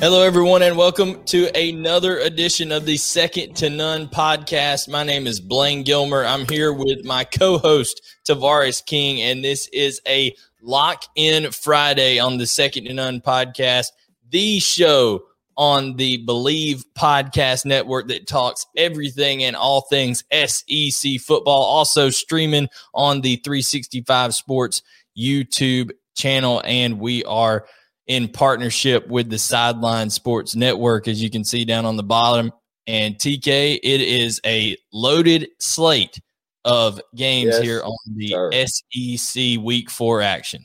Hello, everyone, and welcome to another edition of the Second to None podcast. My name is Blaine Gilmer. I'm here with my co host, Tavares King, and this is a lock in Friday on the Second to None podcast, the show on the Believe Podcast Network that talks everything and all things SEC football, also streaming on the 365 Sports YouTube channel. And we are in partnership with the Sideline Sports Network, as you can see down on the bottom. And TK, it is a loaded slate of games yes, here on the sir. SEC Week Four action.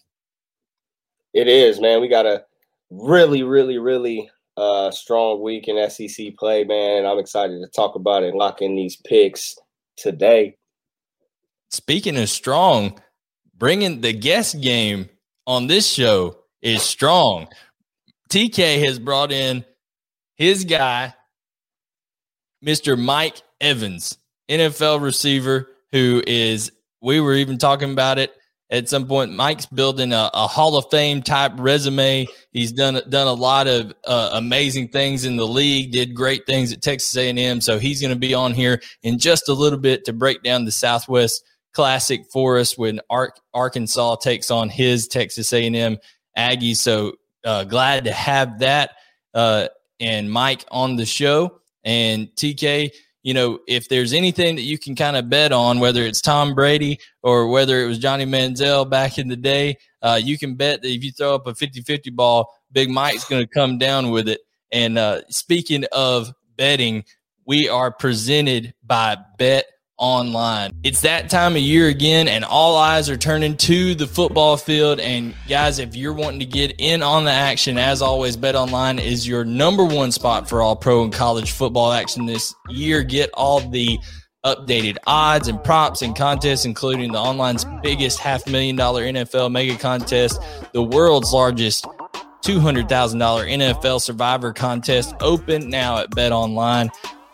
It is, man. We got a really, really, really uh, strong week in SEC play, man. I'm excited to talk about it and lock in these picks today. Speaking of strong, bringing the guest game on this show is strong. TK has brought in his guy, Mr. Mike Evans, NFL receiver, who is, we were even talking about it at some point. Mike's building a, a Hall of Fame type resume. He's done done a lot of uh, amazing things in the league. Did great things at Texas A&M. So he's going to be on here in just a little bit to break down the Southwest Classic for us when Arkansas takes on his Texas A&M Aggies. So uh, glad to have that uh, and Mike on the show. And TK, you know, if there's anything that you can kind of bet on, whether it's Tom Brady or whether it was Johnny Manziel back in the day, uh, you can bet that if you throw up a 50 50 ball, Big Mike's going to come down with it. And uh, speaking of betting, we are presented by Bet online. It's that time of year again, and all eyes are turning to the football field. And guys, if you're wanting to get in on the action, as always, Bet Online is your number one spot for all pro and college football action this year. Get all the updated odds and props and contests, including the online's biggest half million dollar NFL mega contest, the world's largest $200,000 NFL survivor contest, open now at Bet Online.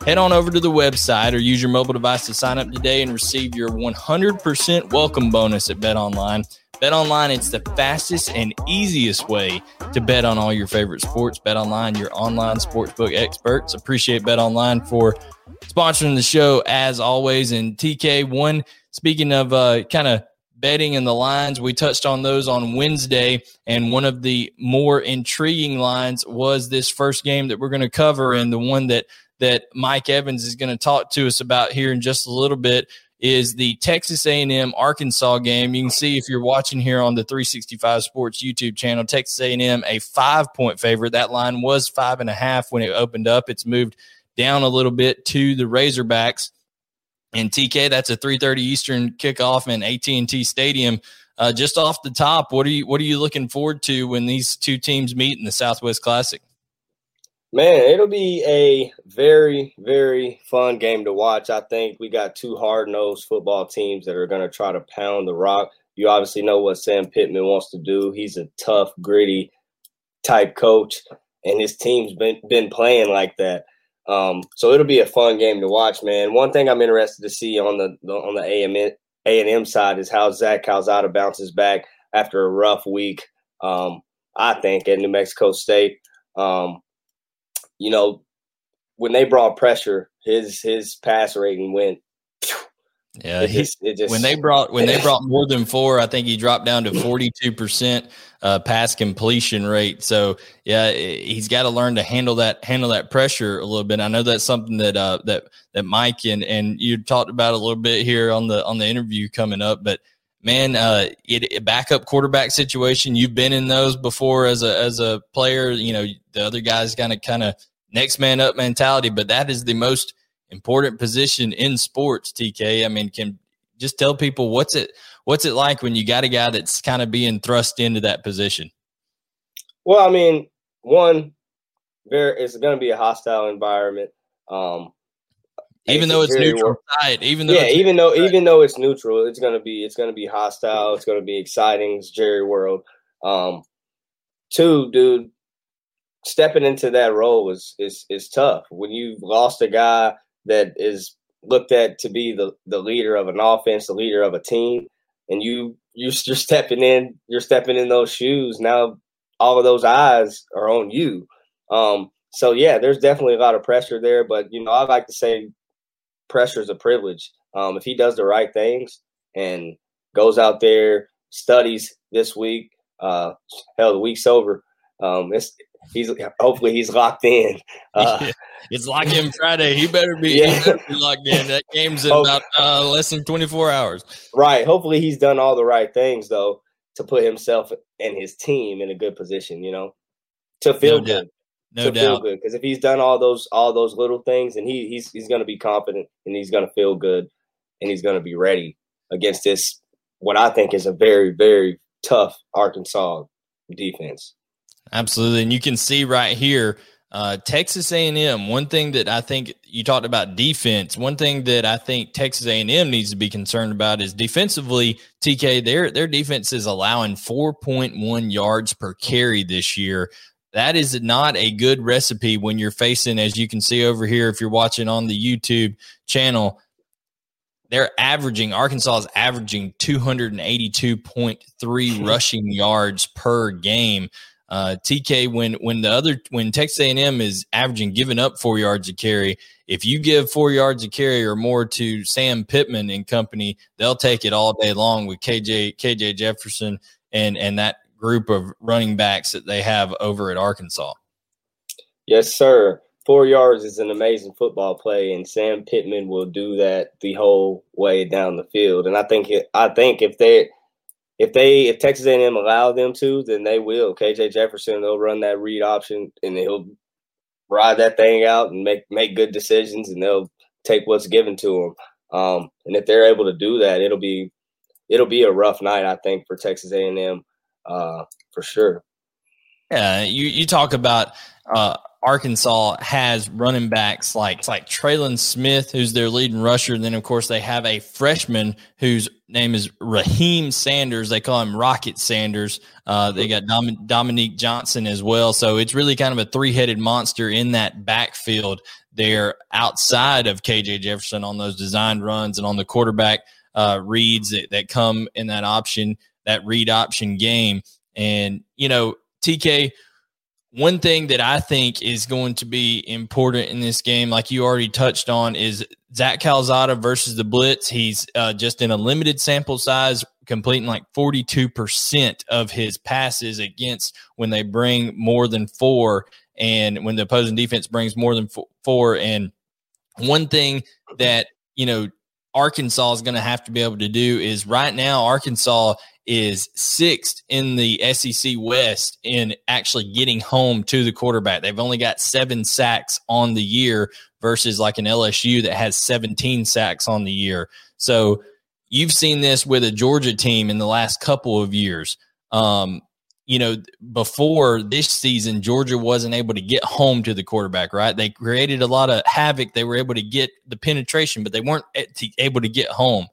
Head on over to the website or use your mobile device to sign up today and receive your 100% welcome bonus at Bet Online. Bet Online, it's the fastest and easiest way to bet on all your favorite sports. Bet Online, your online sportsbook experts. Appreciate Bet Online for sponsoring the show as always. And TK, one, speaking of uh, kind of betting and the lines, we touched on those on Wednesday. And one of the more intriguing lines was this first game that we're going to cover and the one that that Mike Evans is going to talk to us about here in just a little bit is the Texas A&M Arkansas game. You can see if you're watching here on the 365 Sports YouTube channel, Texas A&M a five point favorite. That line was five and a half when it opened up. It's moved down a little bit to the Razorbacks. And TK, that's a 3:30 Eastern kickoff in AT&T Stadium. Uh, just off the top, what are you what are you looking forward to when these two teams meet in the Southwest Classic? Man, it'll be a very, very fun game to watch. I think we got two hard nosed football teams that are going to try to pound the rock. You obviously know what Sam Pittman wants to do. He's a tough, gritty type coach, and his team's been, been playing like that. Um, so it'll be a fun game to watch, man. One thing I'm interested to see on the, the on the A and M side is how Zach Calzada bounces back after a rough week. Um, I think at New Mexico State. Um, you know, when they brought pressure, his his pass rating went Yeah, it just, it just, when they brought when they brought more than four, I think he dropped down to forty two percent uh, pass completion rate. So yeah, he's got to learn to handle that handle that pressure a little bit. I know that's something that uh, that that Mike and and you talked about a little bit here on the on the interview coming up, but man, uh, it, backup quarterback situation. You've been in those before as a as a player. You know, the other guys kind of kind of next man up mentality, but that is the most important position in sports. TK, I mean, can just tell people what's it what's it like when you got a guy that's kind of being thrust into that position. Well, I mean, one, there it's going to be a hostile environment. Um, even though it's neutral side, even though yeah, even though even though it's neutral, it's gonna be it's gonna be hostile. It's gonna be exciting. It's Jerry World. Um, two, dude, stepping into that role is is is tough when you've lost a guy that is looked at to be the the leader of an offense, the leader of a team, and you you're, you're stepping in, you're stepping in those shoes. Now all of those eyes are on you. Um, so yeah, there's definitely a lot of pressure there, but you know, I like to say pressure is a privilege. Um, if he does the right things and goes out there, studies this week, uh, hell, the week's over. Um, it's he's hopefully he's locked in. Uh, it's lock in Friday. He better be, yeah. better be locked in. That game's in about uh, less than 24 hours. Right. Hopefully he's done all the right things though to put himself and his team in a good position. You know, to feel no good no to doubt. feel good. Because if he's done all those all those little things, and he he's he's going to be confident and he's going to feel good and he's going to be ready against this what I think is a very very tough Arkansas defense. Absolutely, and you can see right here. Uh, Texas A&M. One thing that I think you talked about defense. One thing that I think Texas A&M needs to be concerned about is defensively. TK, their their defense is allowing 4.1 yards per carry this year that is not a good recipe when you're facing, as you can see over here, if you're watching on the YouTube channel, they're averaging, Arkansas is averaging 282.3 rushing yards per game. Uh, TK, when when the other when Texas A&M is averaging giving up four yards a carry, if you give four yards a carry or more to Sam Pittman and company, they'll take it all day long with KJ KJ Jefferson and and that group of running backs that they have over at Arkansas. Yes, sir. Four yards is an amazing football play, and Sam Pittman will do that the whole way down the field. And I think I think if they if they if Texas A&M allow them to, then they will. KJ Jefferson, they'll run that read option, and he'll ride that thing out and make make good decisions, and they'll take what's given to them. Um, and if they're able to do that, it'll be it'll be a rough night, I think, for Texas A&M uh, for sure. Yeah, you you talk about uh, Arkansas has running backs like like Trelon Smith, who's their leading rusher. And then, of course, they have a freshman whose name is Raheem Sanders. They call him Rocket Sanders. Uh, they got Dom- Dominique Johnson as well. So it's really kind of a three headed monster in that backfield there outside of KJ Jefferson on those designed runs and on the quarterback uh, reads that, that come in that option that read option game. And, you know, TK, one thing that I think is going to be important in this game, like you already touched on, is Zach Calzada versus the Blitz. He's uh, just in a limited sample size, completing like 42% of his passes against when they bring more than four and when the opposing defense brings more than four. And one thing that, you know, Arkansas is going to have to be able to do is right now, Arkansas is sixth in the SEC West in actually getting home to the quarterback. They've only got seven sacks on the year versus like an LSU that has 17 sacks on the year. So you've seen this with a Georgia team in the last couple of years. Um, you know, before this season, Georgia wasn't able to get home to the quarterback, right? They created a lot of havoc. They were able to get the penetration, but they weren't able to get home.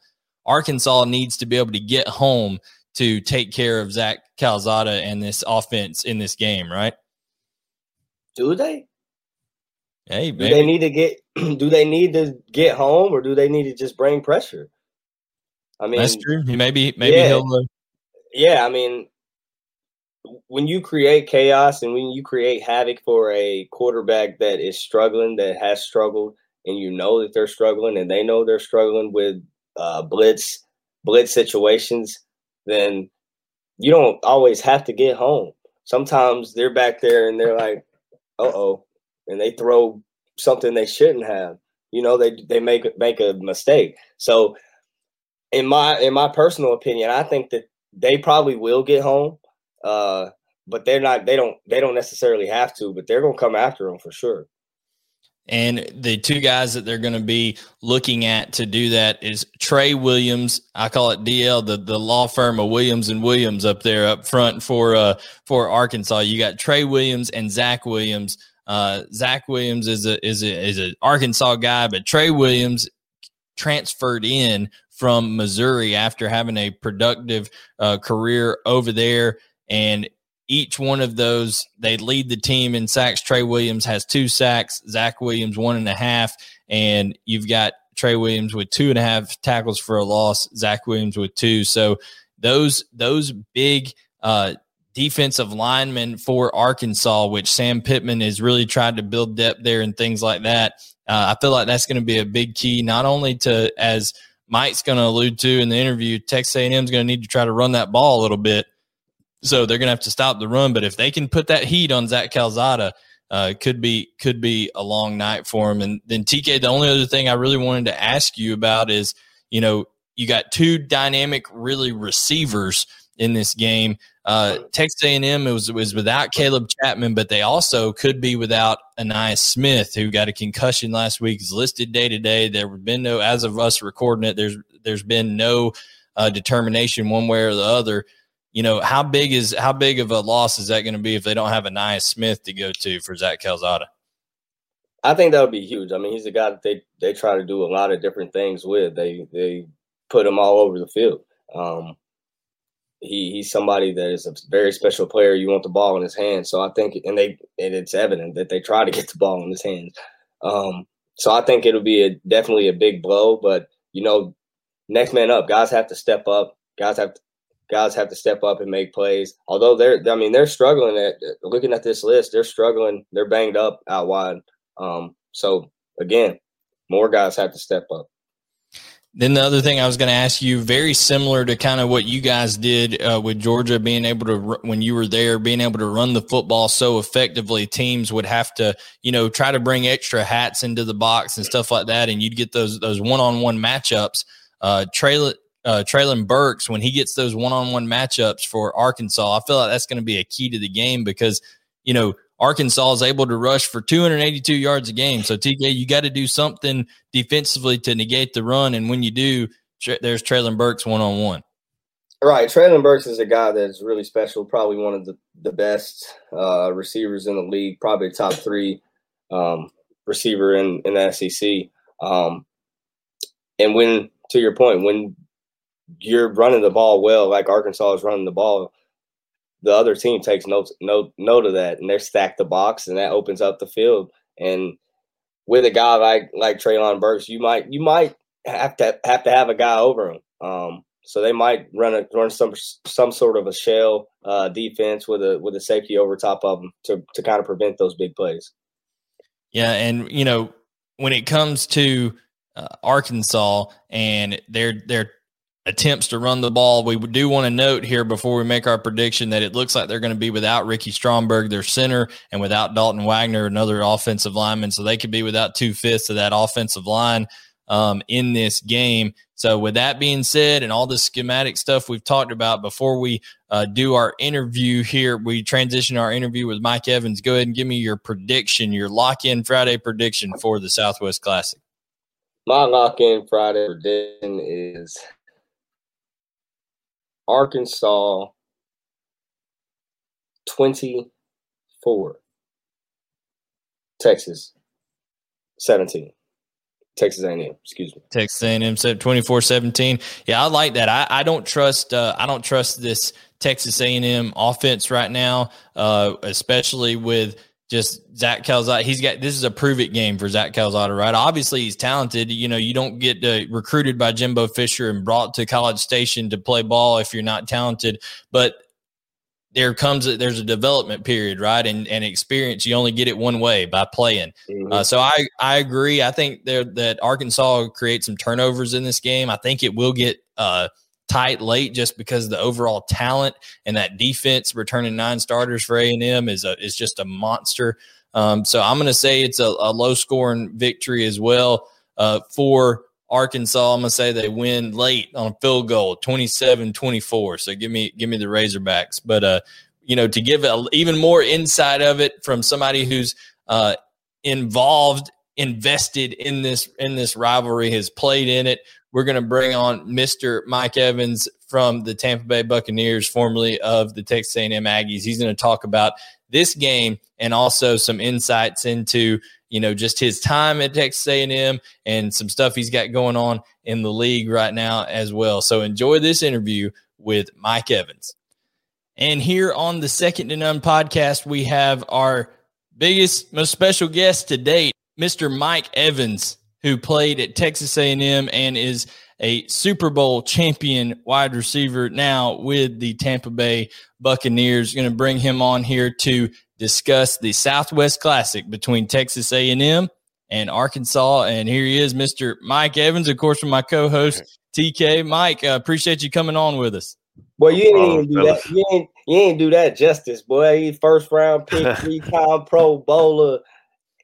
Arkansas needs to be able to get home to take care of Zach Calzada and this offense in this game, right? Do they? Hey, do they need to get? Do they need to get home, or do they need to just bring pressure? I mean, that's true. Maybe, maybe yeah, he'll. Uh, yeah, I mean, when you create chaos and when you create havoc for a quarterback that is struggling, that has struggled, and you know that they're struggling, and they know they're struggling with uh, blitz blitz situations, then you don't always have to get home. Sometimes they're back there and they're like, "Uh oh," and they throw something they shouldn't have. You know, they they make make a mistake. So, in my in my personal opinion, I think that they probably will get home, uh, but they're not. They don't. They don't necessarily have to, but they're gonna come after them for sure. And the two guys that they're going to be looking at to do that is Tre Williams. I call it DL, the, the law firm of Williams and Williams up there up front for uh, for Arkansas. You got Tre Williams and Zach Williams. Uh, Zach Williams is a is a is an Arkansas guy, but Tre Williams transferred in from Missouri after having a productive uh, career over there, and each one of those, they lead the team in sacks. Tre Williams has two sacks, Zach Williams one and a half, and you've got Tre Williams with two and a half tackles for a loss, Zach Williams with two. So those those big uh, defensive linemen for Arkansas, which Sam Pittman has really tried to build depth there and things like that. Uh, I feel like that's going to be a big key, not only to as Mike's going to allude to in the interview, Texas A&M is going to need to try to run that ball a little bit, so they're going to have to stop the run. But if they can put that heat on Zach Calzada, uh, could be could be a long night for him. And then TK, the only other thing I really wanted to ask you about is, you know, you got two dynamic, really receivers in this game. Uh, Texas A&M was was without Caleb Chapman, but they also could be without Ainias Smith, who got a concussion last week. Is listed day to day. There have been no, as of us recording it, there's there's been no uh, determination one way or the other you know, how big is how big of a loss is that going to be if they don't have Ainias Smith to go to for Zach Calzada? I think that would be huge. I mean, he's a guy that they they try to do a lot of different things with. They they put him all over the field. Um, he he's somebody that is a very special player. You want the ball in his hands, so I think, and they and it's evident that they try to get the ball in his hands. Um, so I think it'll be a definitely a big blow. But you know, next man up, guys have to step up. Guys have to, guys have to step up and make plays. Although they're, I mean, they're struggling at looking at this list. They're struggling. They're banged up out wide. Um, so again, more guys have to step up. Then the other thing I was going to ask you, very similar to kind of what you guys did uh, with Georgia, being able to when you were there, being able to run the football so effectively, teams would have to, you know, try to bring extra hats into the box and stuff like that, and you'd get those those one on one matchups. Uh, Treylon, uh, Treylon Burks, when he gets those one on one matchups for Arkansas, I feel like that's going to be a key to the game because, you know, Arkansas is able to rush for 282 yards a game. So, TK, you got to do something defensively to negate the run. And when you do, there's Treylon Burks one on one. Right. Treylon Burks is a guy that's really special, probably one of the, the best uh, receivers in the league, probably top three um, receiver in, in the SEC. Um, and when, to your point, when you're running the ball well, like Arkansas is running the ball, the other team takes note note note of that, and they're stacked the box, and that opens up the field. And with a guy like like Treylon Burks, you might you might have to have to have a guy over him. Um, so they might run a run some some sort of a shell uh, defense with a with a safety over top of them to to kind of prevent those big plays. Yeah, and you know when it comes to uh, Arkansas and their attempts to run the ball. We do want to note here before we make our prediction that it looks like they're going to be without Ricky Stromberg, their center, and without Dalton Wagner, another offensive lineman. So they could be without two fifths of that offensive line um, in this game. So, with that being said, and all the schematic stuff we've talked about before we uh, do our interview here, we transition our interview with Mike Evans. Go ahead and give me your prediction, your lock in Friday prediction for the Southwest Classic. My lock in Friday prediction is Arkansas 24. Texas 17. Texas A&M, excuse me. Texas A&M said 24-17. Yeah, I like that. I, I don't trust uh, I don't trust this Texas A&M offense right now, uh, especially with – just Zach Calzada. He's got this is a prove it game for Zach Calzada, right? Obviously, he's talented. You know, you don't get uh, recruited by Jimbo Fisher and brought to College Station to play ball if you're not talented. But there comes a, there's a development period, right? And and experience you only get it one way by playing. Mm-hmm. Uh, so I I agree. I think there that Arkansas create some turnovers in this game. I think it will get uh, tight late just because the overall talent and that defense returning nine starters for A and M is a is just a monster. Um, so I'm going to say it's a, a, low scoring victory as well uh, for Arkansas. I'm going to say they win late on a field goal, 27-24. So give me give me the Razorbacks. But uh, you know, to give a, even more insight of it from somebody who's uh, involved, invested in this in this rivalry, has played in it. We're going to bring on Mr. Mike Evans from the Tampa Bay Buccaneers, formerly of the Texas A&M Aggies. He's going to talk about this game and also some insights into you know just his time at Texas A&M and some stuff he's got going on in the league right now as well. So enjoy this interview with Mike Evans. And here on the Second to None podcast, we have our biggest, most special guest to date, Mr. Mike Evans, who played at Texas A&M and is a Super Bowl champion wide receiver now with the Tampa Bay Buccaneers. Going to bring him on here to discuss the Southwest Classic between Texas A&M and Arkansas. And here he is, Mr. Mike Evans, of course, from my co-host TK. Mike, uh, appreciate you coming on with us. Boy, you ain't oh, do that. You ain't, you ain't do that justice, boy. First round pick, three time Pro Bowler.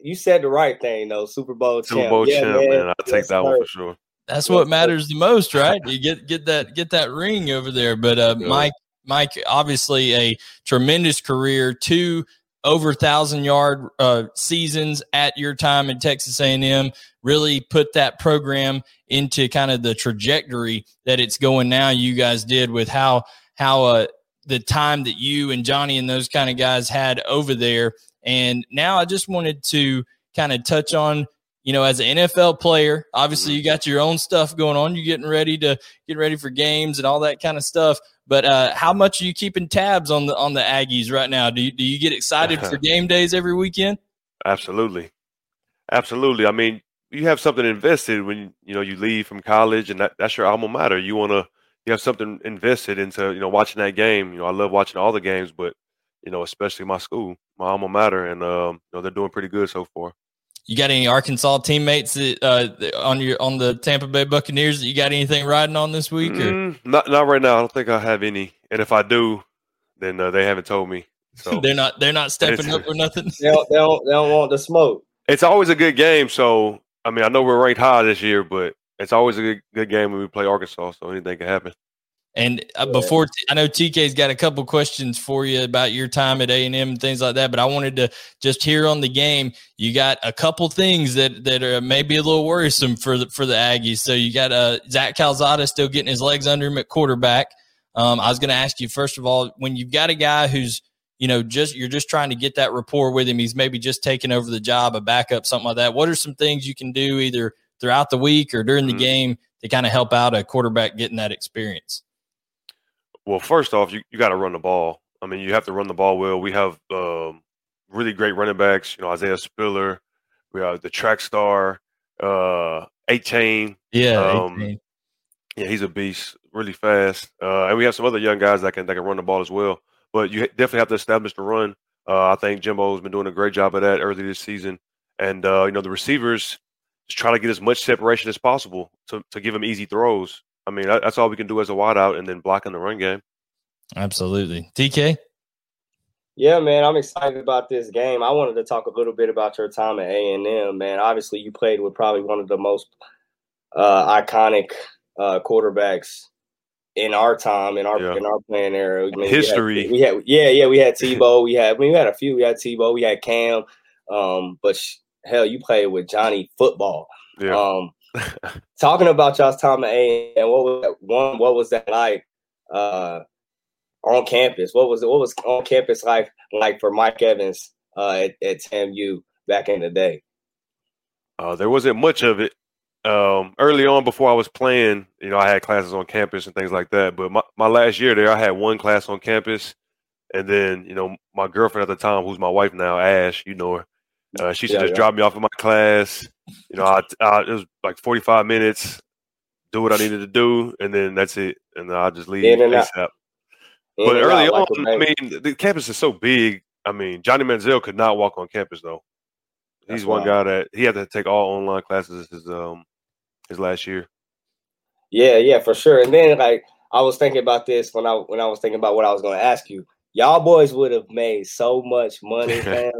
You said the right thing, though. Super Bowl Super champ. Bowl yeah, champ, man. man. I'll take that one for sure. That's what matters the most, right? You get get that get that ring over there. But uh, Mike, Mike, obviously a tremendous career, two over thousand yard uh, seasons at your time in Texas A&M. Really put that program into kind of the trajectory that it's going now. You guys did with how how uh, the time that you and Johnny and those kind of guys had over there. And now I just wanted to kind of touch on you know, as an NFL player, obviously you got your own stuff going on. You're getting ready to get ready for games and all that kind of stuff. But uh, how much are you keeping tabs on the on the Aggies right now? Do you, do you get excited for game days every weekend? Absolutely, absolutely. I mean, you have something invested when you know you leave from college, and that, that's your alma mater. You want to you have something invested into you know watching that game. You know, I love watching all the games, but you know, especially my school, my alma mater, and um, you know they're doing pretty good so far. You got any Arkansas teammates that, uh, on your on the Tampa Bay Buccaneers that you got anything riding on this week? Or? Mm, not not right now. I don't think I have any. And if I do, then uh, they haven't told me. So they're not they're not stepping up or nothing. They don't, they don't they don't want the smoke. It's always a good game. So I mean, I know we're ranked high this year, but it's always a good good game when we play Arkansas. So anything can happen. And uh, before I know TK's got a couple questions for you about your time at A and M and things like that, but I wanted to just hear on the game. You got a couple things that that are maybe a little worrisome for the for the Aggies. So you got uh, Zach Calzada still getting his legs under him at quarterback. Um, I was going to ask you first of all, when you've got a guy who's you know just you're just trying to get that rapport with him, he's maybe just taking over the job, a backup, something like that. What are some things you can do either throughout the week or during the mm-hmm. game to kind of help out a quarterback getting that experience? Well, first off, you, you got to run the ball. I mean, you have to run the ball well. We have um, really great running backs. You know, Isaiah Spiller. We have the track star, uh, Achane. Yeah, um, yeah, he's a beast, really fast. Uh, and we have some other young guys that can that can run the ball as well. But you definitely have to establish the run. Uh, I think Jimbo's been doing a great job of that early this season. And uh, you know, the receivers just trying to get as much separation as possible to to give them easy throws. I mean, that's all we can do as a wideout, and then blocking the run game. Absolutely, TK. Yeah, man, I'm excited about this game. I wanted to talk a little bit about your time at A and M, man. Obviously, you played with probably one of the most uh, iconic uh, quarterbacks in our time in our yeah. in our playing era. I mean, History. We had, we had, yeah, yeah, we had Tebow. we had I mean, we had a few. We had Tebow. We had Cam. Um, but sh- hell, you played with Johnny Football. Yeah. Um, talking about y'all's time at A and what was that one? What was that like uh, on campus? What was what was on campus life like for Mike Evans uh, at, at TAMU back in the day? Uh, there wasn't much of it um, early on before I was playing. You know, I had classes on campus and things like that. But my, my last year there, I had one class on campus, and then you know my girlfriend at the time, who's my wife now, Ash. You know her. Uh, she should yeah, just yeah. drop me off in my class. You know, I, I, it was like 45 minutes, do what I needed to do, and then that's it. And I'll just leave in and ASAP. out. But early on, I mean, the campus is so big. I mean, Johnny Manziel could not walk on campus though. He's one guy that he had to take all online classes his um his last year. Yeah, yeah, for sure. And then like I was thinking about this when I when I was thinking about what I was going to ask you. Y'all boys would have made so much money, man.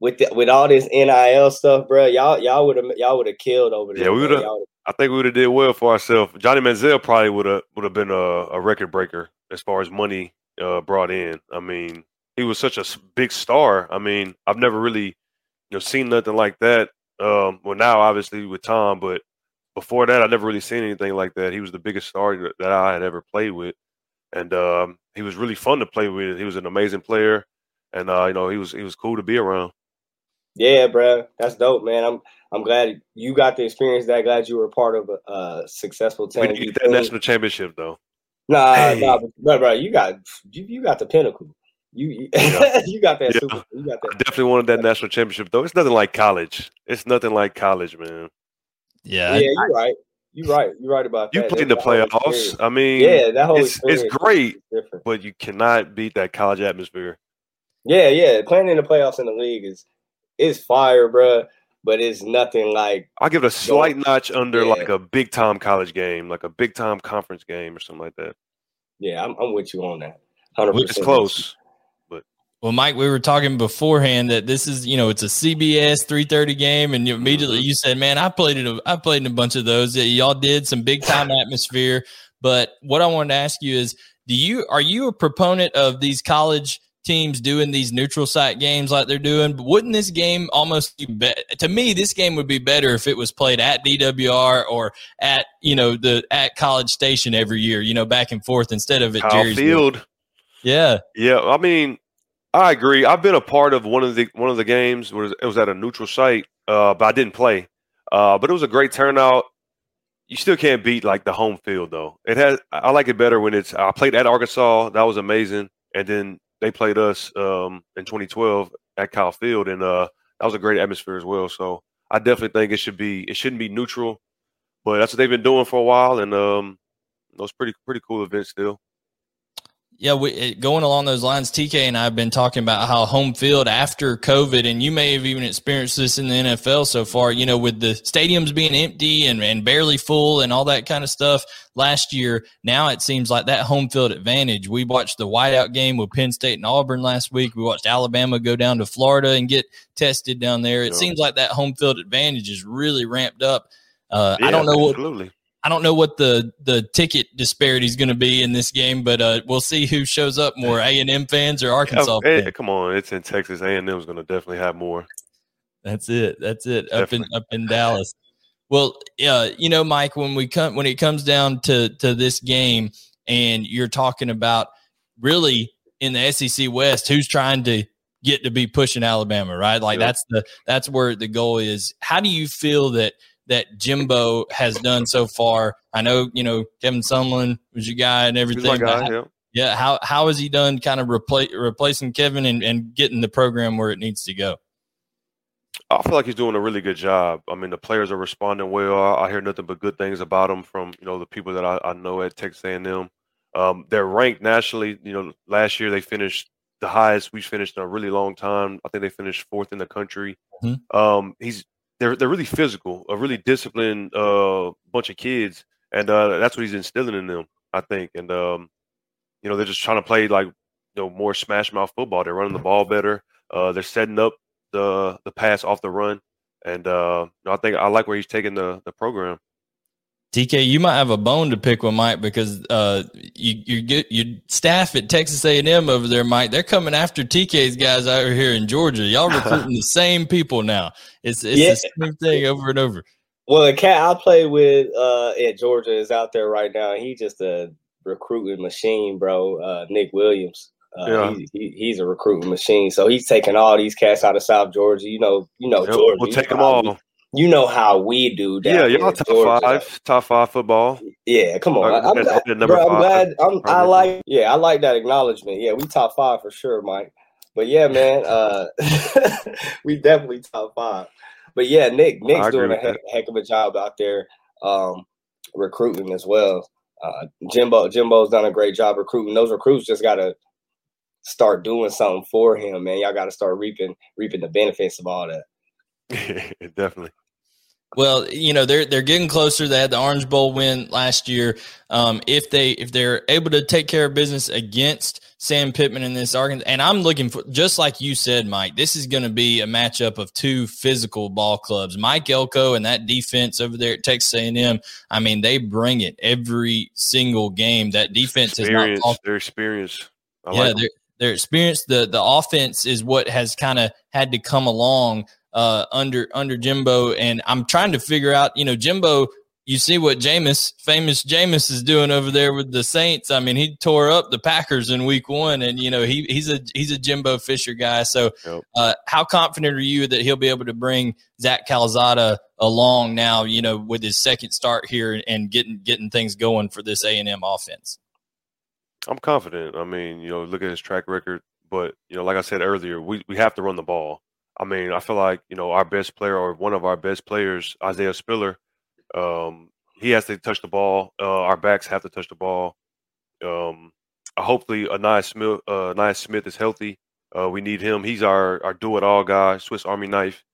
With the, with all this NIL stuff, bro. Y'all y'all would have y'all would have killed over there. Yeah, we would have. I think we would have did well for ourselves. Johnny Manziel probably would have would have been a, a, record breaker as far as money uh, brought in. I mean, he was such a big star. I mean, I've never really you know seen nothing like that. Um, well, now obviously with Tom, but before that, I never really seen anything like that. He was the biggest star that I had ever played with, and um, he was really fun to play with. He was an amazing player, and uh, you know he was he was cool to be around. Yeah, bro, that's dope, man. I'm I'm glad you got the experience that. Glad you were part of a, a successful team. We get that national championship though. Nah, hey. nah, but, bro, you got you, you got the pinnacle. You yeah. you got that. Yeah. Super, you got that. I definitely wanted that national championship though. It's nothing like college. It's nothing like college, man. Yeah, yeah, you're right. You're right. You're right about you that. You played the playoffs. I mean, yeah, that whole it's, it's great, but you cannot beat that college atmosphere. Yeah, yeah, playing in the playoffs in the league is is fire, bro. But it's nothing like I'll give it a slight going, notch under yeah. like a big time college game, like a big time conference game or something like that. Yeah, I'm, I'm with you on that. 100%. It's close. But Well, Mike, we were talking beforehand that this is, you know, it's a CBS 3:30 game, and you immediately mm-hmm. you said, "Man, I played in a, I played in a bunch of those. Y'all did some big time atmosphere." But what I wanted to ask you is, do you are you a proponent of these college teams doing these neutral site games like they're doing? But wouldn't this game almost be, be to me? This game would be better if it was played at DWR or at you know the at College Station every year, you know, back and forth instead of at Kyle Jerry's Field. Yeah, yeah. I mean, I agree. I've been a part of one of the one of the games where it was at a neutral site, uh, but I didn't play. Uh, but it was a great turnout. You still can't beat like the home field though. It has. I like it better when it's. I played at Arkansas. That was amazing, and then they played us um, in 2012 at Kyle Field, and uh, that was a great atmosphere as well. So I definitely think it should be. It shouldn't be neutral, but that's what they've been doing for a while, and um, those pretty pretty cool events still. Yeah, we, going along those lines, TK and I have been talking about how home field after COVID, and you may have even experienced this in the NFL so far, you know, with the stadiums being empty and, and barely full and all that kind of stuff last year. Now it seems like that home field advantage. We watched the whiteout game with Penn State and Auburn last week. We watched Alabama go down to Florida and get tested down there. It seems like that home field advantage is really ramped up. Uh, yeah, I don't know what. Absolutely I don't know what the the ticket disparity is going to be in this game, but uh, we'll see who shows up more: A and M fans or Arkansas. Yeah, hey, come on, it's in Texas. A and M is going to definitely have more. That's it. That's it. Definitely. Up in up in Dallas. Well, uh, you know, Mike, when we come when it comes down to to this game, and you're talking about really in the SEC West, who's trying to get to be pushing Alabama, right? Like yep. that's the that's where the goal is. How do you feel that? That Jimbo has done so far. I know, you know, Kevin Sumlin was your guy and everything. Guy, yeah. yeah. How, how has he done kind of repla- replacing Kevin and, and getting the program where it needs to go? I feel like he's doing a really good job. I mean, the players are responding well. I hear nothing but good things about him from you know the people that I, I know at Texas A&M. Um, they're ranked nationally. You know, last year they finished the highest we've finished in a really long time. I think they finished fourth in the country. Mm-hmm. Um, he's they're they're really physical, a really disciplined uh, bunch of kids, and uh, that's what he's instilling in them, I think. And um, you know, they're just trying to play like you know more smash mouth football. They're running the ball better. Uh, they're setting up the the pass off the run, and uh, you know, I think I like where he's taking the the program. TK, you might have a bone to pick with Mike because uh, you you get your staff at Texas A and M over there, Mike. They're coming after TK's guys out here in Georgia. Y'all recruiting the same people now. It's it's yeah. the same thing over and over. Well, the cat I play with uh, at Georgia is out there right now. He's just a recruiting machine, bro. Uh, Nick Williams. Uh, yeah. He, he, he's a recruiting machine. So he's taking all these cats out of South Georgia. You know, you know yep, Georgia. We'll take them all you know how we do. That. Yeah, y'all top Georgia. five, top five football. Yeah, come on. I'm, I'm, glad, bro, I'm glad. I'm, i like. Yeah, I like that acknowledgement. Yeah, we top five for sure, Mike. But yeah, man, uh, we definitely top five. But yeah, Nick, Nick's doing a heck, heck, of a job out there, um, recruiting as well. uh, Jimbo Jimbo's done a great job recruiting. Those recruits just got to start doing something for him, man. Y'all got to start reaping reaping the benefits of all that. Definitely. Well, you know they're they're getting closer. They had the Orange Bowl win last year. Um, if they if they're able to take care of business against Sam Pittman in this Arkansas, and I'm looking for just like you said, Mike. This is going to be a matchup of two physical ball clubs. Mike Elko and that defense over there at Texas A&M. I mean, they bring it every single game. That defense experience, is not. Their experience. I yeah, like their their experience. The the offense is what has kind of had to come along uh, under under Jimbo, and I'm trying to figure out. You know, Jimbo. You see what Jameis, famous Jameis, is doing over there with the Saints. I mean, he tore up the Packers in Week One, and you know he he's a he's a Jimbo Fisher guy. So, yep. uh, how confident are you that he'll be able to bring Zach Calzada along now? You know, with his second start here and getting getting things going for this A and M offense. I'm confident. I mean, you know, look at his track record. But you know, like I said earlier, we, we have to run the ball. I mean, I feel like you know our best player or one of our best players, Isaiah Spiller, um, he has to touch the ball. Uh, our backs have to touch the ball. Um, hopefully, Ainias Smith, uh, Ainias Smith is healthy. Uh, we need him. He's our our do it all guy, Swiss Army knife.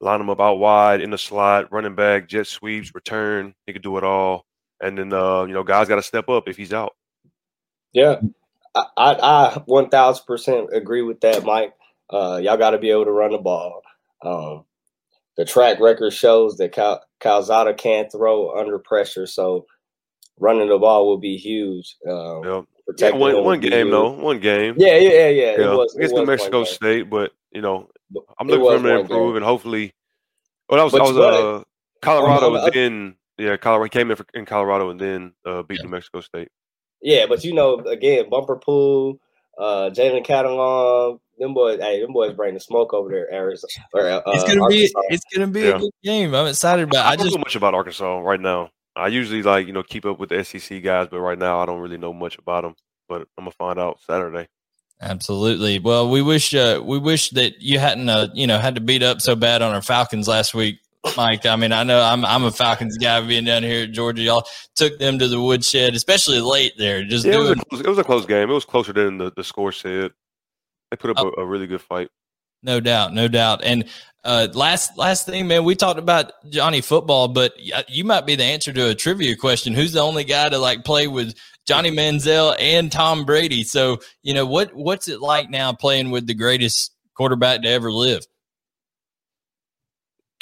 Line him up out wide in the slot, running back, jet sweeps, return. He could do it all. And then uh, you know, guys got to step up if he's out. Yeah, I I thousand percent agree with that, Mike. Uh, y'all got to be able to run the ball. Um, the track record shows that Cal- Calzada can't throw under pressure, so running the ball will be huge. Um, yep. Yeah, one, one game though, one game. Yeah, yeah, yeah. yeah. It was, against New Mexico State, but you know, I'm looking for him to improve, game. and hopefully, well, that was, but, I was uh, Colorado was in, yeah, Colorado came in for, in Colorado and then uh, beat yeah. New Mexico State. Yeah, but you know, again, Bumper Pool, uh, Jalen Catalon, them boys, hey, them boys bring the smoke over there, Arizona. Or, uh, it's gonna be, it's gonna be yeah. a good game. I'm excited about. I, I don't know much about Arkansas right now. I usually like you know keep up with the SEC guys, but right now I don't really know much about them. But I'm gonna find out Saturday. Absolutely. Well, we wish uh, we wish that you hadn't uh, you know had to beat up so bad on our Falcons last week. Mike. I mean, I know I'm I'm a Falcons guy being down here at Georgia. Y'all took them to the woodshed, especially late there. Just yeah, doing- it, was close, it, was a close, game. It was closer than the, the score said. They put up oh, a, a, really good fight. No doubt, no doubt. And uh, last last thing, man, we talked about Johnny football, but you might be the answer to a trivia question. Who's the only guy to like play with Johnny Manziel and Tom Brady? So you know what what's it like now playing with the greatest quarterback to ever live?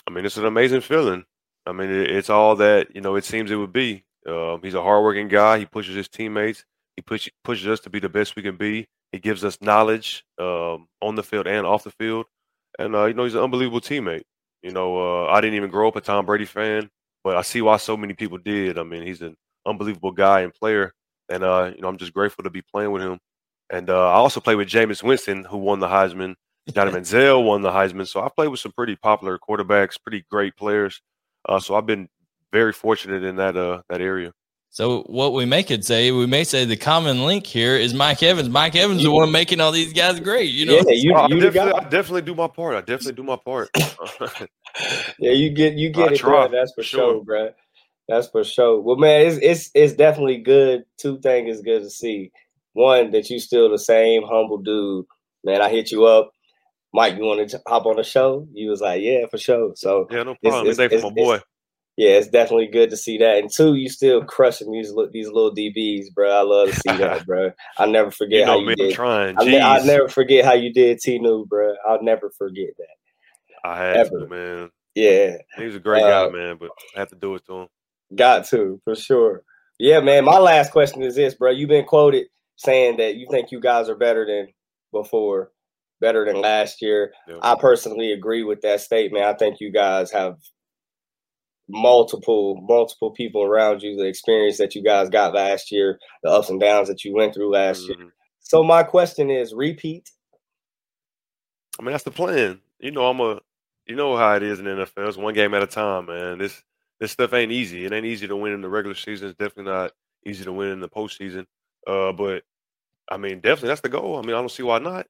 I mean, it's an amazing feeling. I mean, it, it's all that you know. It seems it would be. Um, he's a hardworking guy. He pushes his teammates. He push, pushes us to be the best we can be. He gives us knowledge um, on the field and off the field. And uh, you know, he's an unbelievable teammate. You know, uh, I didn't even grow up a Tom Brady fan, but I see why so many people did. I mean, he's an unbelievable guy and player, and uh, you know, I'm just grateful to be playing with him. And uh, I also played with Jameis Winston, who won the Heisman Johnny Manziel won the Heisman. So I played with some pretty popular quarterbacks, pretty great players. Uh, so I've been very fortunate in that uh, that area. So what we may could say, we may say the common link here is Mike Evans. Mike Evans is the one making all these guys great. You know, yeah, you, oh, you I, definitely, I definitely do my part. I definitely do my part. yeah, you get you get I it try, That's for sure, sure, bro. That's for sure. Well, man, it's it's it's definitely good. Two things is good to see. One that you still the same humble dude. Man, I hit you up Mike, you want to hop on the show? You was like, yeah, for sure. So yeah, no problem. It's, it's, it's, my boy. Yeah, it's definitely good to see that. And two, you still crushing these these little DBs, bro. I love to see that, bro. I never forget you know, how you did. Trying. I, will never forget how you did T New, bro. I'll never forget that. I had Ever. to, man. Yeah, he was a great uh, guy, man. But I have to do it to him. Got to for sure. Yeah, man. My last question is this, bro. You've been quoted saying that you think you guys are better than before better than last year. Yeah. I personally agree with that statement. I think you guys have multiple multiple people around you the experience that you guys got last year the ups and downs that you went through last mm-hmm. year so my question is repeat. I mean that's the plan. You know i'm a you know how it is in the nfl it's one game at a time man. This this stuff ain't easy. It ain't easy to win in the regular season. It's definitely not easy to win in the postseason. Uh but i mean definitely that's the goal. I mean i don't see why not.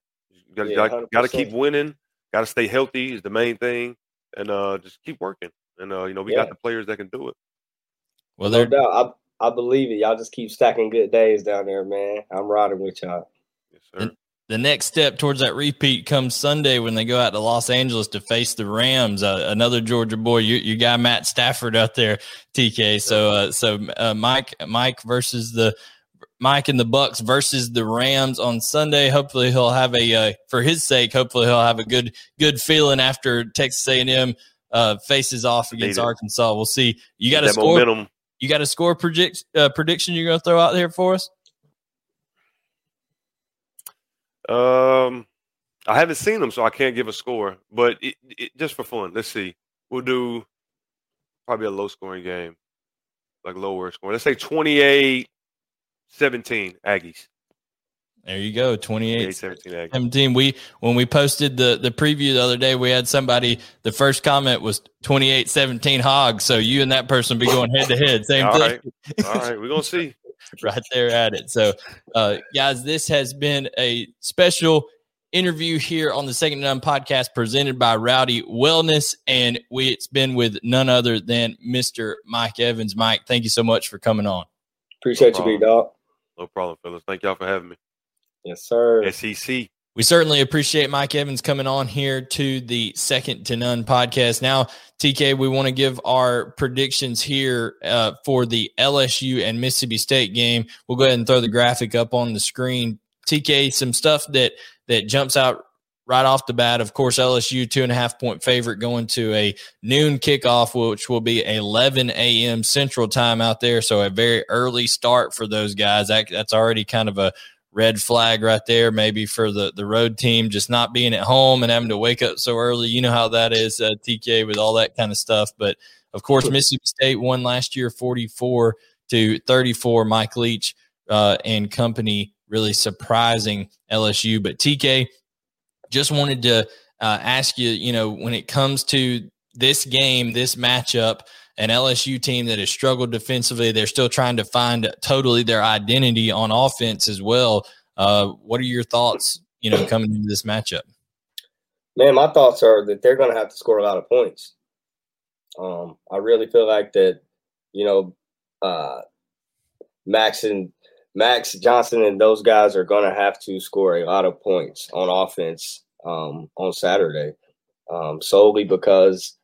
Got yeah, got to keep winning. Got to stay healthy is the main thing, and uh, just keep working. And uh, you know, we yeah. got the players that can do it. Well, no doubt. I I believe it. Y'all just keep stacking good days down there, man. I'm riding with y'all. Yes, sir. The, the next step towards that repeat comes Sunday when they go out to Los Angeles to face the Rams. Uh, another Georgia boy, you, you got Matt Stafford out there, TK. So, uh, so uh, Mike, Mike versus the Mike and the Bucks versus the Rams on Sunday. Hopefully, he'll have a uh, for his sake. Hopefully, he'll have a good good feeling after Texas A and M uh, faces off against Arkansas. We'll see. You got a score. Momentum. You got a score predict, uh, prediction you're going to throw out there for us? Um, I haven't seen them, so I can't give a score. But it, it, just for fun, let's see. We'll do probably a low scoring game, like lower scoring. Let's say 28 17 Aggies. There you go, 28 17, 17. We when we posted the the preview the other day, we had somebody the first comment was 28 17 hogs. So you and that person be going head to head. Same All thing. Right. All right, we're gonna see. right there at it. So uh guys, this has been a special interview here on the Second None podcast presented by Rowdy Wellness. And we it's been with none other than Mr. Mike Evans. Mike, thank you so much for coming on. Appreciate no you, big dog. No problem, fellas. Thank y'all for having me. Yes, sir. SEC. We certainly appreciate Mike Evans coming on here to the Second to None podcast. Now, TK, we want to give our predictions here uh, for the LSU and Mississippi State game. We'll go ahead and throw the graphic up on the screen. TK, some stuff that that jumps out right off the bat. Of course, LSU two and a half point favorite going to a noon kickoff, which will be 11 a.m. Central time out there. So a very early start for those guys. That, that's already kind of a red flag right there, maybe for the, the road team just not being at home and having to wake up so early. You know how that is, uh, TK, with all that kind of stuff. But of course, Mississippi State won last year 44 to 34. Mike Leach uh, and company really surprising LSU. But TK, just wanted to uh, ask you, you know, when it comes to this game, this matchup, an LSU team that has struggled defensively. They're still trying to find totally their identity on offense as well. Uh, what are your thoughts, you know, coming into this matchup? Man, my thoughts are that they're going to have to score a lot of points. Um, I really feel like that, you know, uh, Max and Max Johnson and those guys are going to have to score a lot of points on offense um, on Saturday, um, solely because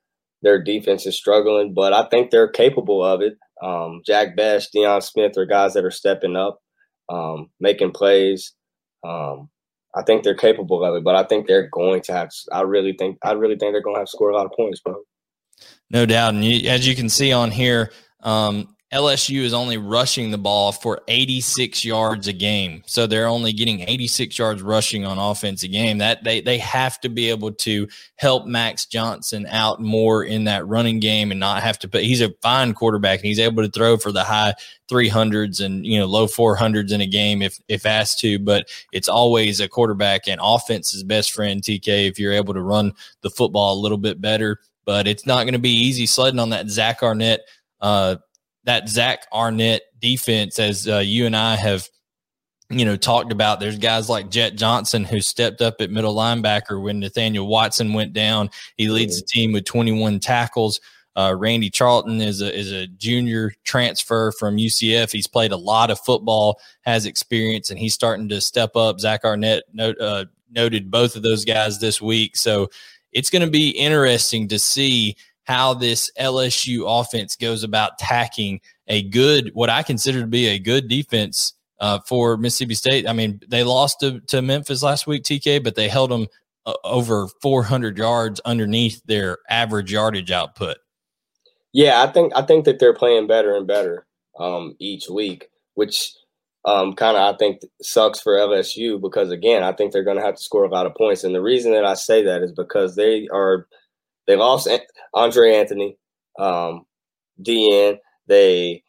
their defense is struggling, but I think they're capable of it. Um, Jack Bech, Deion Smith are guys that are stepping up, um, making plays. Um, I think they're capable of it, but I think they're going to have. I really think. I really think they're going to have to score a lot of points, bro. No doubt, and you, as you can see on here, um, LSU is only rushing the ball for 86 yards a game. So they're only getting 86 yards rushing on offense a game. That they they have to be able to help Max Johnson out more in that running game and not have to put he's a fine quarterback and he's able to throw for the high 300s and you know low 400s in a game if if asked to, but it's always a quarterback and offense's best friend TK if you're able to run the football a little bit better, but it's not going to be easy sledding on that Zach Arnett uh that Zach Arnett defense, as uh, you and I have, you know, talked about. There's guys like Jett Johnson who stepped up at middle linebacker when Nathaniel Watson went down. He leads the team with 21 tackles. Uh, Randy Charlton is a is a junior transfer from UCF. He's played a lot of football, has experience, and he's starting to step up. Zach Arnett note, uh, noted both of those guys this week, so it's going to be interesting to see how this LSU offense goes about tacking a good, what I consider to be a good defense uh, for Mississippi State. I mean, they lost to, to Memphis last week, TK, but they held them uh, over 400 yards underneath their average yardage output. Yeah, I think I think that they're playing better and better um, each week, which um, kind of I think sucks for LSU because again, I think they're going to have to score a lot of points, and the reason that I say that is because they are they lost Andre Anthony, um, DN. They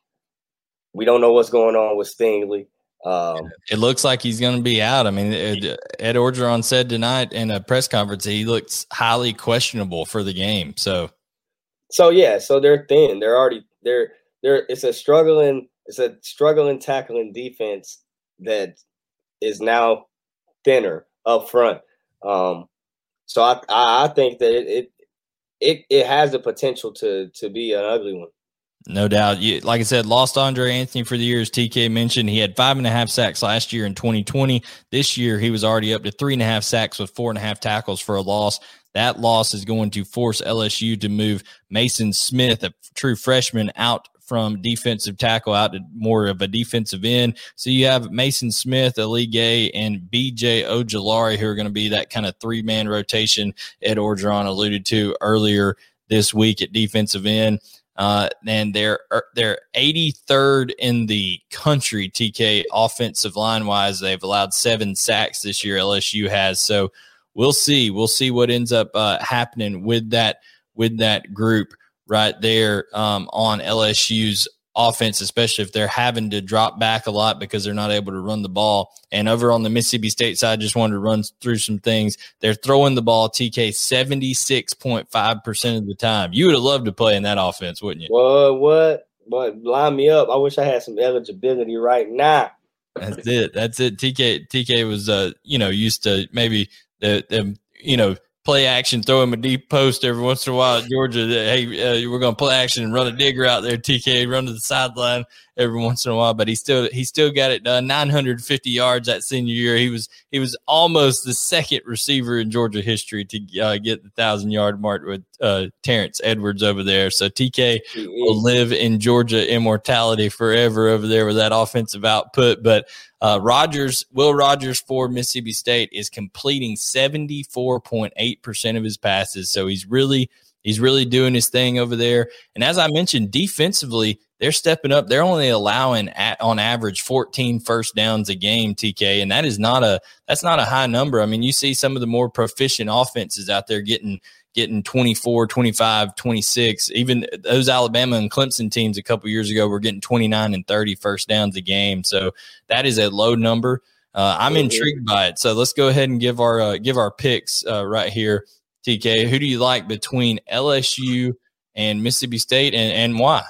we don't know what's going on with Stingley. Um, it looks like he's going to be out. I mean, Ed, Ed Orgeron said tonight in a press conference he looks highly questionable for the game. So, so yeah, so they're thin. They're already they're they're it's a struggling it's a struggling tackling defense that is now thinner up front. Um, so I I think that it, it it it has the potential to to be an ugly one. No doubt. You, like I said, lost Andre Anthony for the year, as TK mentioned. He had five and a half sacks last year in 2020. This year, he was already up to three and a half sacks with four and a half tackles for a loss. That loss is going to force LSU to move Mason Smith, a true freshman, out from defensive tackle out to more of a defensive end. So you have Mason Smith, Ali Gaye, and BJ Ojulari, who are going to be that kind of three man rotation Ed Orgeron alluded to earlier this week at defensive end. Uh, and they're er, they're 83rd in the country TK offensive line wise. They've allowed seven sacks this year. LSU has so we'll see. We'll see what ends up uh, happening with that with that group right there um, on LSU's offense, especially if they're having to drop back a lot because they're not able to run the ball. And over on the Mississippi State side, just wanted to run through some things. They're throwing the ball TK 76.5% of the time. You would have loved to play in that offense, wouldn't you? What, what, But line me up. I wish I had some eligibility right now. That's it. That's it. TK, TK was, uh, you know, used to maybe the, the, you know, play action, throw him a deep post every once in a while at Georgia. Hey, uh, we're going to play action and run a digger out there. TK run to the sideline every once in a while, but he still he still got it done. 950 yards that senior year. He was he was almost the second receiver in Georgia history to uh, get the thousand yard mark with uh, Terrence Edwards over there. So TK will live in Georgia immortality forever over there with that offensive output. But uh, Rogers, Will Rogers for Mississippi State is completing 74.8% of his passes. So he's really, he's really doing his thing over there. And as I mentioned, defensively, they're stepping up. They're only allowing at, on average 14 first downs a game, TK, and that is not a that's not a high number. I mean, you see some of the more proficient offenses out there getting getting 24, 25, 26. Even those Alabama and Clemson teams a couple years ago were getting 29 and 30 first downs a game. So that is a low number. Uh, I'm intrigued by it. So let's go ahead and give our uh, give our picks uh, right here. TK, who do you like between LSU and Mississippi State, and, and why?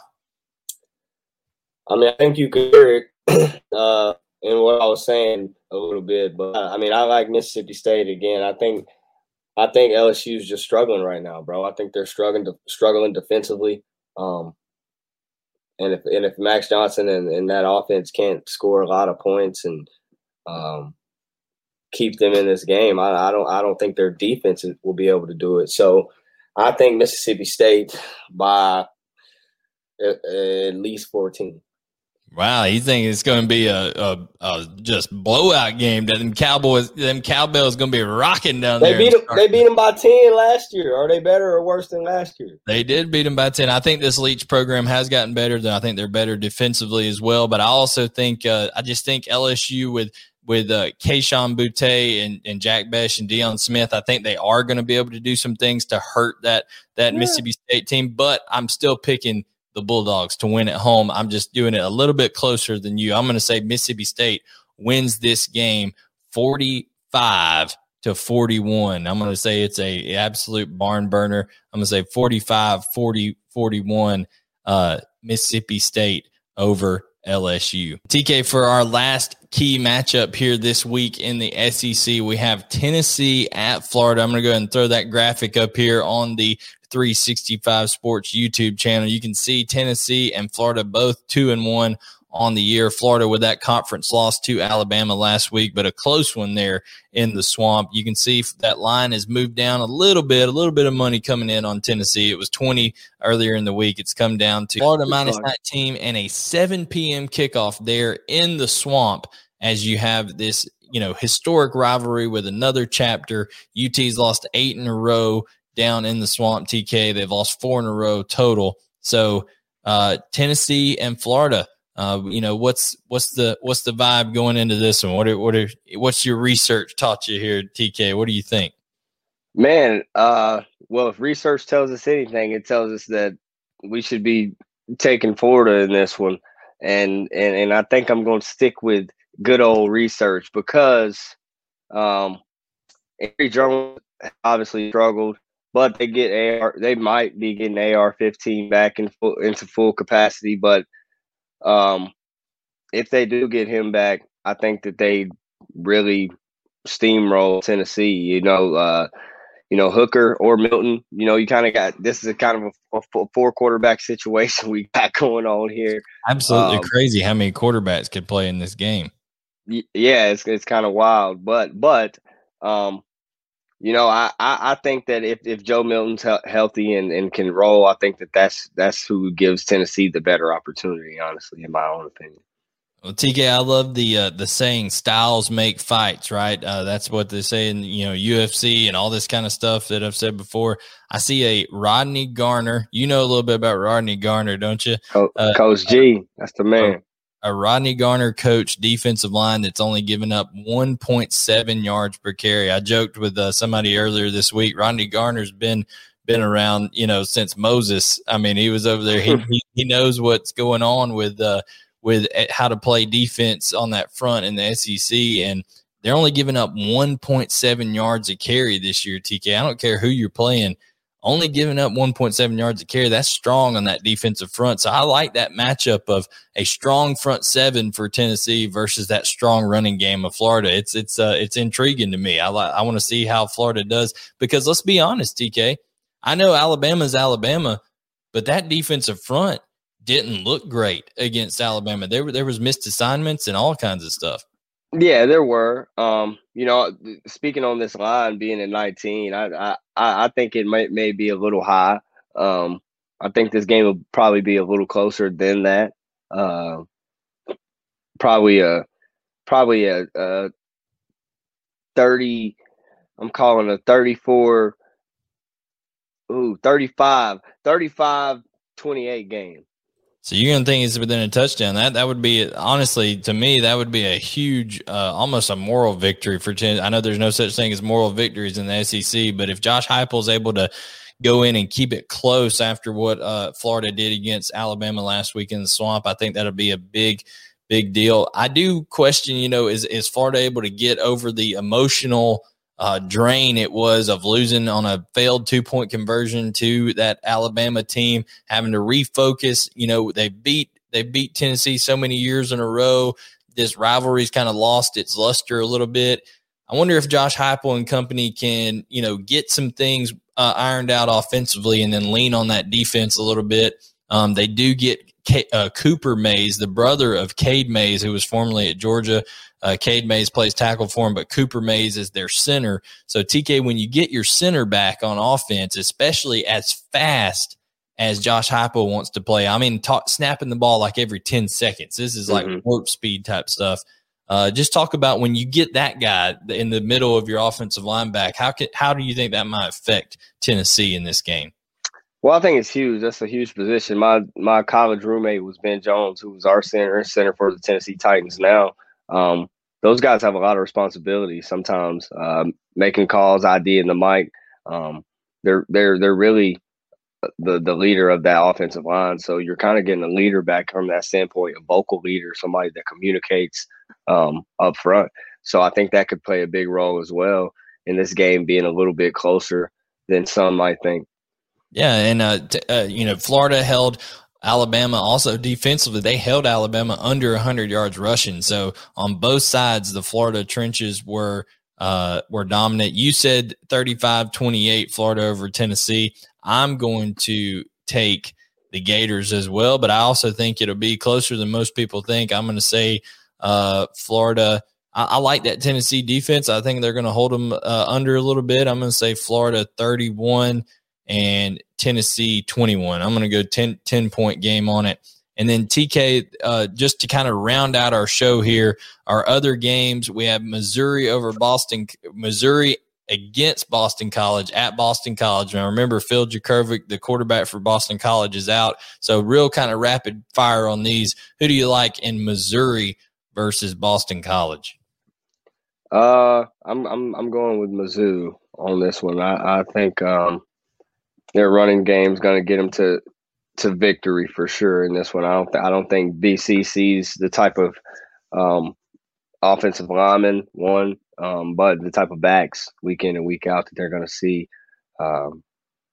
I mean, I think you could hear it uh, in what I was saying a little bit, but I mean, I like Mississippi State again. I think – I think LSU is just struggling right now, bro. I think they're struggling struggling defensively. Um, and if and if Max Johnson and, and that offense can't score a lot of points and um, keep them in this game, I, I don't I don't think their defense will be able to do it. So I think Mississippi State by at, at least fourteen. Wow, you think it's going to be a, a, a, just blowout game? That them Cowboys, them cowbells, going to be rocking down they there. Beat them, they beat them by ten last year. Are they better or worse than last year? They did beat them by ten. I think this Leach program has gotten better. Than I think they're better defensively as well. But I also think uh, I just think LSU with with uh, Kayshon Boutte and, and Jack Bech and Deion Smith, I think they are going to be able to do some things to hurt that that yeah. Mississippi State team. But I'm still picking the Bulldogs to win at home. I'm just doing it a little bit closer than you. I'm going to say Mississippi State wins this game 45 to 41. I'm going to say it's a absolute barn burner. I'm going to say 45 40 41 uh, Mississippi State over LSU. TK for our last key matchup here this week in the SEC, we have Tennessee at Florida. I'm going to go ahead and throw that graphic up here on the 365 Sports YouTube channel. You can see Tennessee and Florida both two and one on the year. Florida with that conference loss to Alabama last week, but a close one there in the swamp. You can see that line has moved down a little bit, a little bit of money coming in on Tennessee. It was 20 earlier in the week. It's come down to Florida minus 19 and a 7 p.m. kickoff there in the swamp as you have this you know historic rivalry with another chapter. UT's lost eight in a row down in the swamp. TK they've lost four in a row total. So uh, Tennessee and Florida. Uh, you know what's what's the what's the vibe going into this one? What are, what are, what's your research taught you here, TK? What do you think? Man, uh, well, if research tells us anything, it tells us that we should be taking Florida in this one, and and and I think I'm going to stick with good old research because um, Emory Jones obviously struggled but they get AR. They might be getting AR-15 back in full, into full capacity. But um, if they do get him back, I think that they really steamroll Tennessee. You know, uh, you know, Hooker or Milton. You know, you kind of got this is a kind of a, a, four quarterback situation we got going on here. Absolutely um, crazy how many quarterbacks could play in this game. Yeah, it's it's kind of wild, but but um, you know, I, I, I think that if, if Joe Milton's he- healthy and, and can roll, I think that that's that's who gives Tennessee the better opportunity. Honestly, in my own opinion. Well, TK, I love the uh, the saying "styles make fights." Right, uh, that's what they say in you know UFC and all this kind of stuff that I've said before. I see a Rodney Garner. You know a little bit about Rodney Garner, don't you? uh, Coach G, that's the man. A Rodney Garner coach defensive line that's only given up 1.7 yards per carry. I joked with uh, somebody earlier this week. Rodney Garner's been been around, you know, since Moses. I mean, he was over there. He he, he knows what's going on with uh, with eh, how to play defense on that front in the SEC. And they're only giving up 1.7 yards a carry this year, TK. I don't care who you're playing, only giving up 1.7 yards a carry. That's strong on that defensive front. So I like that matchup of a strong front seven for Tennessee versus that strong running game of Florida. It's it's uh, it's intriguing to me. I like I want to see how Florida does because let's be honest, TK. I know Alabama's Alabama, but that defensive front didn't look great against Alabama. There were there was missed assignments and all kinds of stuff. Yeah, there were. Um, you know, speaking on this line being at 19, I I I think it might may be a little high. Um, I think this game will probably be a little closer than that. Uh, probably a probably a, a 30 I'm calling a 34 ooh 35 35 28 game. So you're gonna think it's within a touchdown. That that would be honestly to me that would be a huge, uh, almost a moral victory for Tennessee. I know there's no such thing as moral victories in the SEC, but if Josh Heupel is able to go in and keep it close after what uh, Florida did against Alabama last week in the swamp, I think that'll be a big, big deal. I do question, you know, is is Florida able to get over the emotional uh, drain it was of losing on a failed two point conversion to that Alabama team, having to refocus. You know, they beat they beat Tennessee so many years in a row. This rivalry's kind of lost its luster a little bit. I wonder if Josh Heupel and company can, you know, get some things uh, ironed out offensively and then lean on that defense a little bit. Um, they do get K- uh, Cooper Mays, the brother of Cade Mays, who was formerly at Georgia. Uh, Cade Mays plays tackle for him, but Cooper Mays is their center. So TK, when you get your center back on offense, especially as fast as Josh Heupel wants to play, I mean, talk, snapping the ball like every ten seconds. This is like mm-hmm. warp speed type stuff. Uh, just talk about when you get that guy in the middle of your offensive line back. How can how do you think that might affect Tennessee in this game? Well, I think it's huge. That's a huge position. My my college roommate was Ben Jones, who was our center center for the Tennessee Titans now. Um, those guys have a lot of responsibility sometimes, um, making calls, ID in the mic. Um, they're they're they're really the the leader of that offensive line. So you're kind of getting a leader back from that standpoint, a vocal leader, somebody that communicates um, up front. So I think that could play a big role as well in this game being a little bit closer than some might think. Yeah, and uh, t- uh, you know, Florida held Alabama also defensively, they held Alabama under 100 yards rushing. So on both sides, the Florida trenches were uh, were dominant. You said 35-28 Florida over Tennessee. I'm going to take the Gators as well, but I also think it'll be closer than most people think. I'm going to say uh, Florida. I, I, like that Tennessee defense. I think they're going to hold them uh, under a little bit. I'm going to say Florida 31 and Tennessee 21. I'm going to go 10, 10 point game on it. And then TK, uh, just to kind of round out our show here, our other games, we have Missouri over Boston, Missouri against Boston College at Boston College. Now remember, Phil Jurkovec, the quarterback for Boston College, is out. So real kind of rapid fire on these. Who do you like in Missouri versus Boston College? Uh, I'm I'm I'm going with Mizzou on this one. I I think um, their running game is going to get them to to victory for sure in this one. I don't th- I don't think BC sees the type of um, offensive lineman one, um, but the type of backs week in and week out that they're going to see um,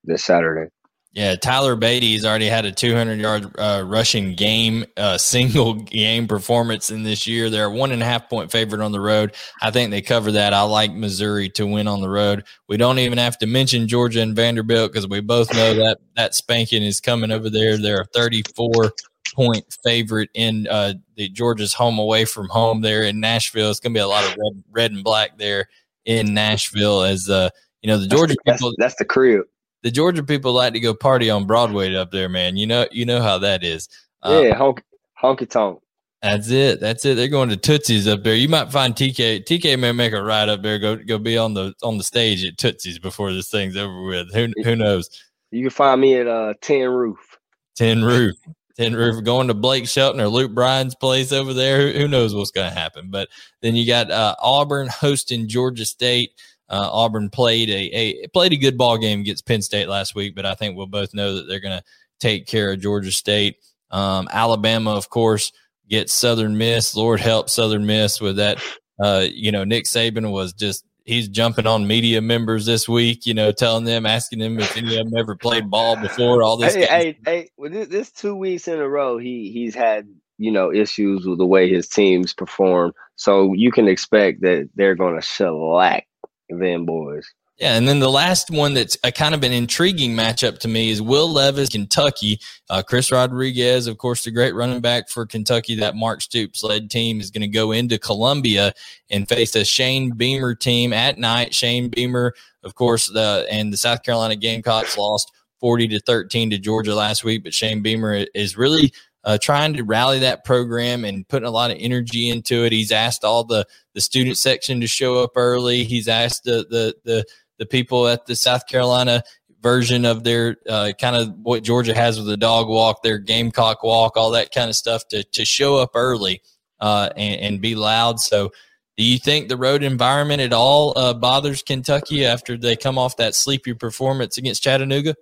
this Saturday. Yeah, Tyler Badie's already had a 200 yard uh, rushing game, uh, single game performance in this year. They're a one and a half point favorite on the road. I think they cover that. I like Missouri to win on the road. We don't even have to mention Georgia and Vanderbilt because we both know that that spanking is coming over there. They're a 34 point favorite in uh, the Georgia's home away from home there in Nashville. It's going to be a lot of red, red and black there in Nashville as uh, you know the Georgia that's, people. That's, that's the crib the Georgia people like to go party on Broadway up there, man. You know, you know how that is. Um, yeah, honky, honky tonk. That's it. That's it. They're going to Tootsie's up there. You might find TK. TK may make a ride up there. Go go be on the on the stage at Tootsie's before this thing's over with. Who who knows? You can find me at uh Tin Roof. Tin Roof. Tin Roof. Going to Blake Shelton or Luke Bryan's place over there. Who, who knows what's going to happen? But then you got uh, Auburn hosting Georgia State. Uh, Auburn played a, a played a good ball game against Penn State last week, but I think we'll both know that they're going to take care of Georgia State. Um, Alabama, of course, gets Southern Miss. Lord help Southern Miss with that. Uh, you know, Nick Saban was just he's jumping on media members this week. You know, telling them, asking them if any of them ever played ball before. All this. Hey, hey, hey! Well, this, this two weeks in a row, he he's had you know issues with the way his teams perform. So you can expect that they're going to shellac them boys. Yeah, and then the last one that's a kind of an intriguing matchup to me is Will Levis, Kentucky. Uh, Chris Rodriguez, of course, the great running back for Kentucky, that Mark Stoops led team is going to go into Columbia and face a Shane Beamer team at night. Shane Beamer, of course, the and the South Carolina Gamecocks lost 40 to 13 to Georgia last week, but Shane Beamer is really uh, trying to rally that program and putting a lot of energy into it. He's asked all the the student section to show up early. He's asked the the the, the people at the South Carolina version of their uh, kind of what Georgia has with the dog walk, their Gamecock walk, all that kind of stuff to to show up early uh, and, and, be loud. So. Do you think the road environment at all uh, bothers Kentucky after they come off that sleepy performance against Chattanooga?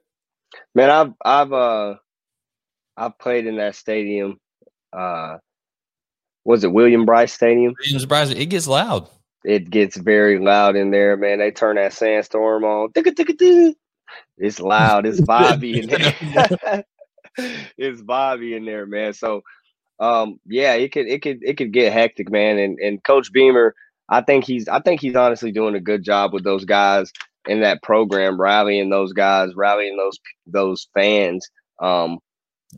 Man, I've I've uh I played in that stadium. Uh, was it William Brice Stadium? Williams Brice. It gets loud. It gets very loud in there, man. They turn that sandstorm on. It's loud. It's Bobby in there. it's Bobby in there, man. So, um, yeah, it could it could it could get hectic, man. And and Coach Beamer, I think he's I think he's honestly doing a good job with those guys in that program, rallying those guys, rallying those those fans. Um,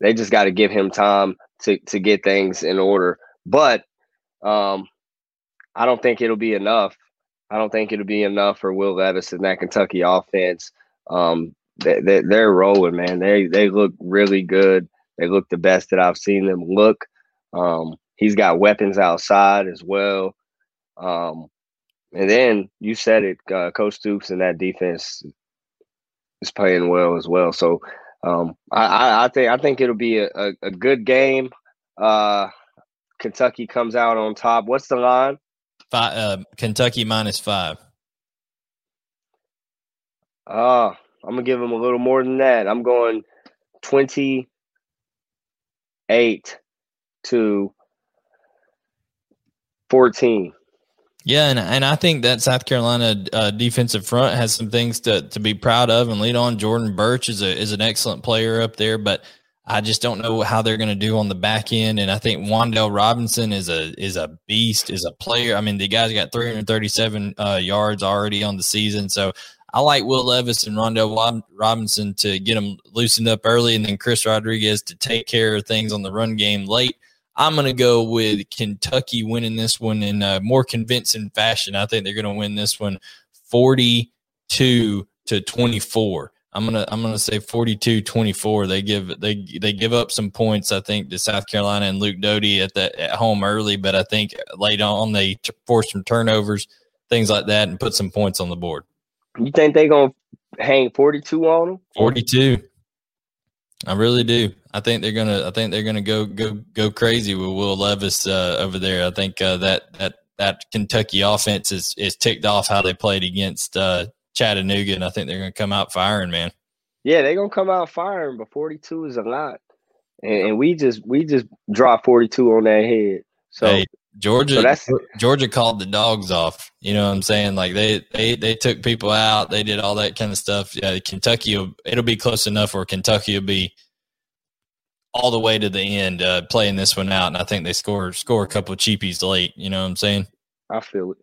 they just got to give him time to to get things in order. But um, I don't think it'll be enough. I don't think it'll be enough for Will Levis and that Kentucky offense. Um, they, they, they're rolling, man. They they look really good. They look the best that I've seen them look. Um, he's got weapons outside as well. Um, and then you said it, uh, Coach Stoops and that defense is playing well as well. So um, I, I, think I think it'll be a, a, a good game. Uh, Kentucky comes out on top. What's the line? Five, uh, Kentucky minus five. Uh, I'm gonna give them a little more than that. I'm going twenty eight to fourteen. Yeah, and, and I think that South Carolina uh, defensive front has some things to, to be proud of and lead on. Jordan Burch is a is an excellent player up there, but I just don't know how they're going to do on the back end. And I think Wan'Dale Robinson is a is a beast, is a player. I mean, the guy's got 337 uh, yards already on the season, so I like Will Levis and Wan'Dale Robinson to get them loosened up early, and then Chris Rodriguez to take care of things on the run game late. I'm going to go with Kentucky winning this one in a more convincing fashion. I think they're going to win this one 42 to 24. I'm gonna I'm gonna say 42-24. They give they they give up some points. I think to South Carolina and Luke Doty at that at home early, but I think late on they t- force some turnovers, things like that, and put some points on the board. You think they're gonna hang 42 on them? 42. I really do. I think they're gonna. I think they're gonna go go go crazy with Will Levis uh, over there. I think uh, that that that Kentucky offense is is ticked off how they played against uh, Chattanooga, and I think they're gonna come out firing, man. Yeah, they're gonna come out firing, but forty two is a lot, and, and, we just we just dropped forty two on that head. So hey, Georgia so Georgia called the dogs off. You know what I'm saying? Like they they they took people out. They did all that kind of stuff. Yeah, Kentucky will, it'll be close enough where Kentucky will be all the way to the end uh, playing this one out. And I think they score score a couple of cheapies late. You know what I'm saying? I feel it.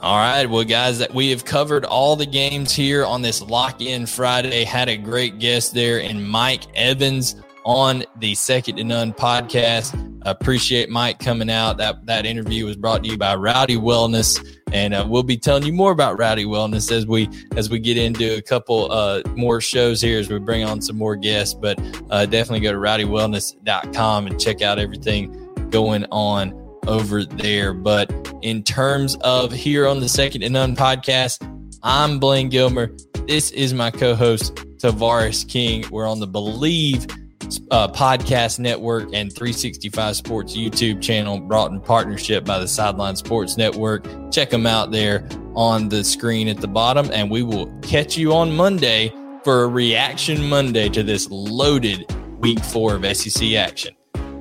All right, well, guys, that we have covered all the games here on this lock in Friday. Had a great guest there in Mike Evans on the Second to None podcast. I Appreciate Mike coming out. That that interview was brought to you by Rowdy Wellness, and uh, we'll be telling you more about Rowdy Wellness as we as we get into a couple uh, more shows here as we bring on some more guests. But uh, definitely go to rowdywellness.com and check out everything going on over there. But in terms of here on the Second to None podcast, I'm Blaine Gilmer. This is my co-host Tavares King. We're on the Bleav uh, podcast network and 365 Sports YouTube channel brought in partnership by the Sideline Sports Network. Check them out there on the screen at the bottom, and we will catch you on Monday for a reaction Monday to this loaded week four of SEC action.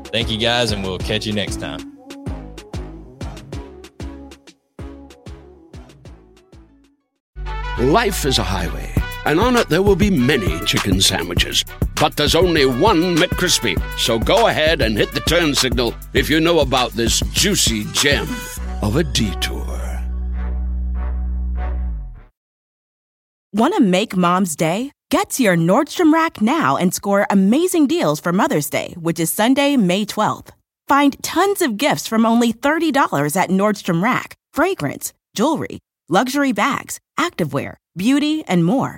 Thank you guys, and we'll catch you next time. Life is a highway and on it there will be many chicken sandwiches. But there's only one McCrispy. So go ahead and hit the turn signal if you know about this juicy gem of a detour. Want to make mom's day? Get to your Nordstrom Rack now and score amazing deals for Mother's Day, which is Sunday, May 12th. Find tons of gifts from only $30 at Nordstrom Rack fragrance, jewelry, luxury bags, activewear, beauty, and more.